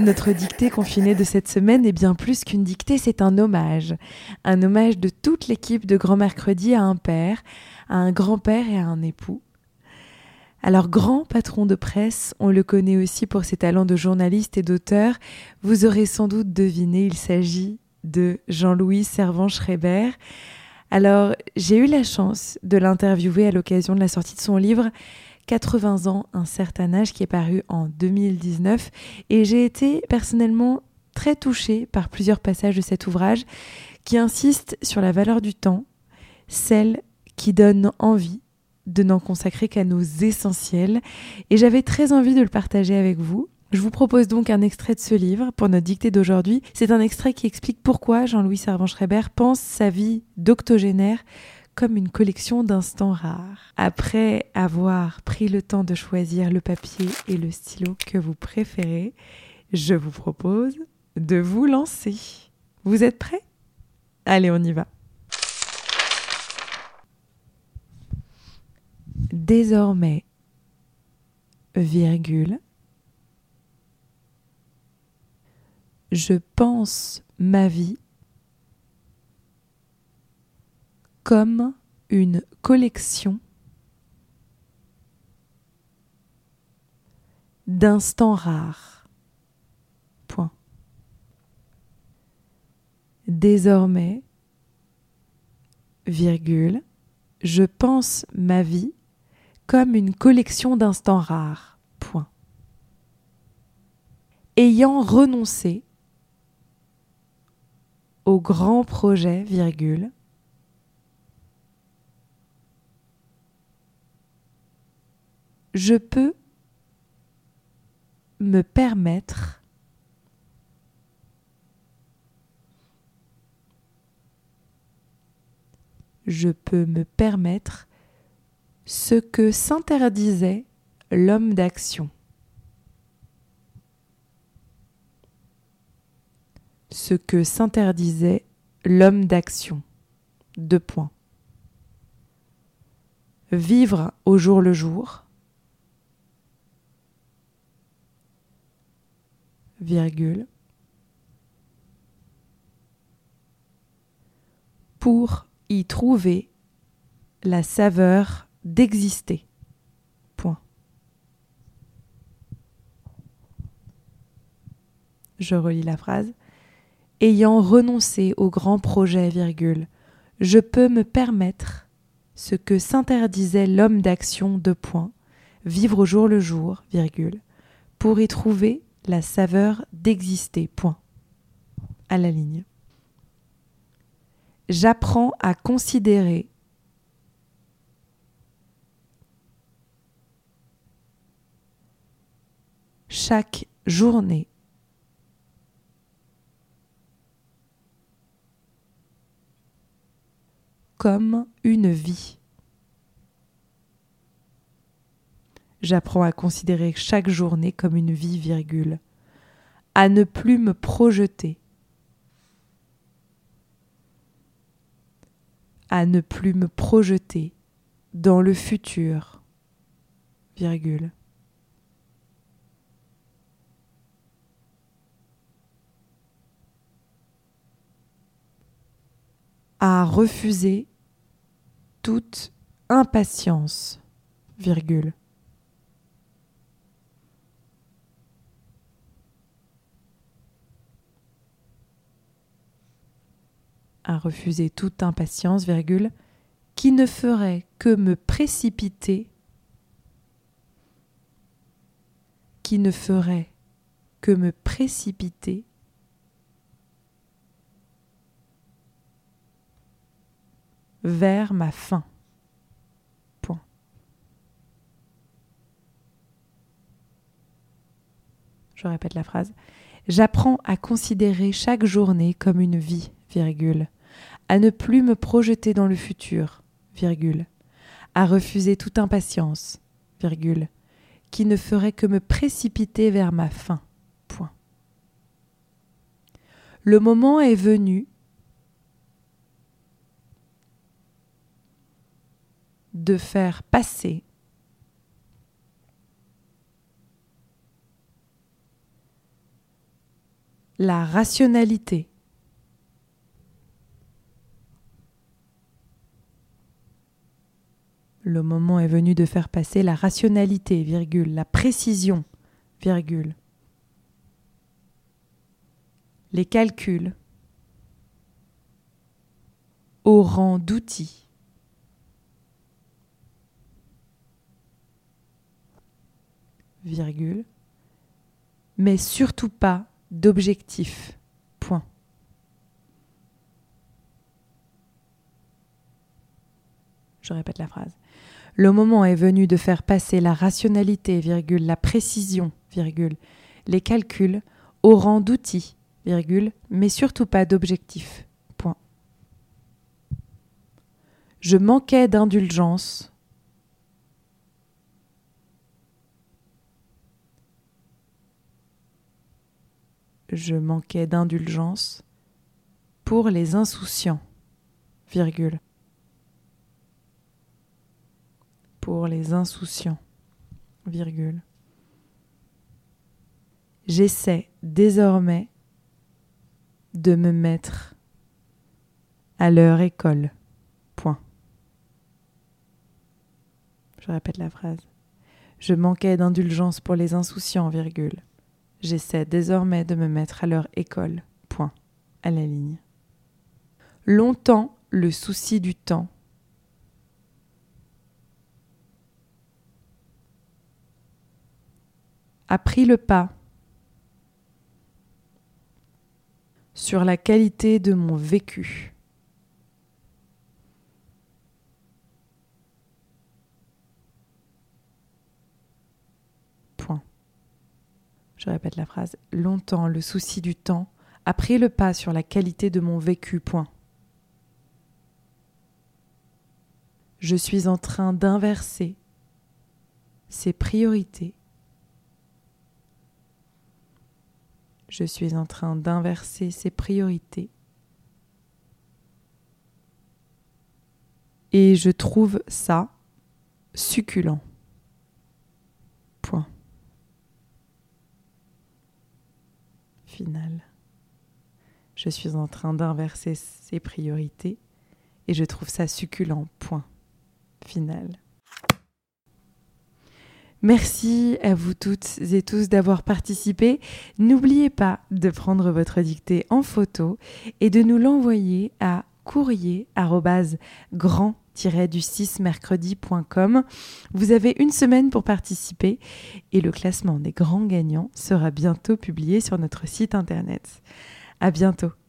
Notre dictée confinée de cette semaine est bien plus qu'une dictée, c'est un hommage. Un hommage de toute l'équipe de Grand Mercredi à un père, à un grand-père et à un époux. Alors grand patron de presse, on le connaît aussi pour ses talents de journaliste et d'auteur. Vous aurez sans doute deviné, il s'agit de Jean-Louis Servan-Schreiber. Alors j'ai eu la chance de l'interviewer à l'occasion de la sortie de son livre 80 ans, un certain âge qui est paru en 2019 et j'ai été personnellement très touchée par plusieurs passages de cet ouvrage qui insiste sur la valeur du temps, celle qui donne envie de n'en consacrer qu'à nos essentiels et j'avais très envie de le partager avec vous. Je vous propose donc un extrait de ce livre pour notre dictée d'aujourd'hui. C'est un extrait qui explique pourquoi Jean-Louis Servan-Schreiber pense sa vie d'octogénaire comme une collection d'instants rares. Après avoir pris le temps de choisir le papier et le stylo que vous préférez, je vous propose de vous lancer. Vous êtes prêts? Allez, on y va. Désormais, virgule, je pense ma vie comme une collection d'instants rares. Désormais, virgule, je pense ma vie comme une collection d'instants rares. Point. Ayant renoncé au grand projet, je peux me permettre je peux me permettre ce que s'interdisait l'homme d'action. Ce que s'interdisait l'homme d'action. Deux points. Vivre au jour le jour. Pour y trouver la saveur d'exister. Je relis la phrase. Ayant renoncé au grand projet, virgule, je peux me permettre ce que s'interdisait l'homme d'action de point, vivre au jour le jour, virgule, pour y trouver la saveur d'exister. Point. À la ligne. J'apprends à considérer chaque journée comme une vie. J'apprends à considérer chaque journée comme une vie, virgule, à ne plus me projeter, à ne plus me projeter dans le futur, virgule. à refuser toute impatience, virgule. À refuser toute impatience, virgule, qui ne ferait que me précipiter, qui ne ferait que me précipiter vers ma fin. Je répète la phrase. J'apprends à considérer chaque journée comme une vie, à ne plus me projeter dans le futur, à refuser toute impatience, qui ne ferait que me précipiter vers ma fin. Le moment est venu de faire passer la rationalité. Le moment est venu de faire passer la rationalité, virgule, la précision, les calculs au rang d'outils. mais surtout pas d'objectif. Point. Je répète la phrase. Le moment est venu de faire passer la rationalité, la précision, les calculs au rang d'outils, mais surtout pas d'objectif. Point. Je manquais d'indulgence. Je manquais d'indulgence pour les insouciants. Pour les insouciants, virgule. J'essaie désormais de me mettre à leur école. Point. Je répète la phrase. Je manquais d'indulgence pour les insouciants, virgule. J'essaie désormais de me mettre à leur école. Point. À la ligne. Longtemps, le souci du temps. A pris le pas sur la qualité de mon vécu. Point. Je répète la phrase. Longtemps, le souci du temps a pris le pas sur la qualité de mon vécu. Point. Je suis en train d'inverser ses priorités je suis en train d'inverser ses priorités. Et je trouve ça succulent. Point. Final. Je suis en train d'inverser ses priorités et je trouve ça succulent. Point. Final. Merci à vous toutes et tous d'avoir participé. N'oubliez pas de prendre votre dictée en photo et de nous l'envoyer à courrier grand du 6 mercredi.com. Vous avez une semaine pour participer et le classement des grands gagnants sera bientôt publié sur notre site internet. À bientôt.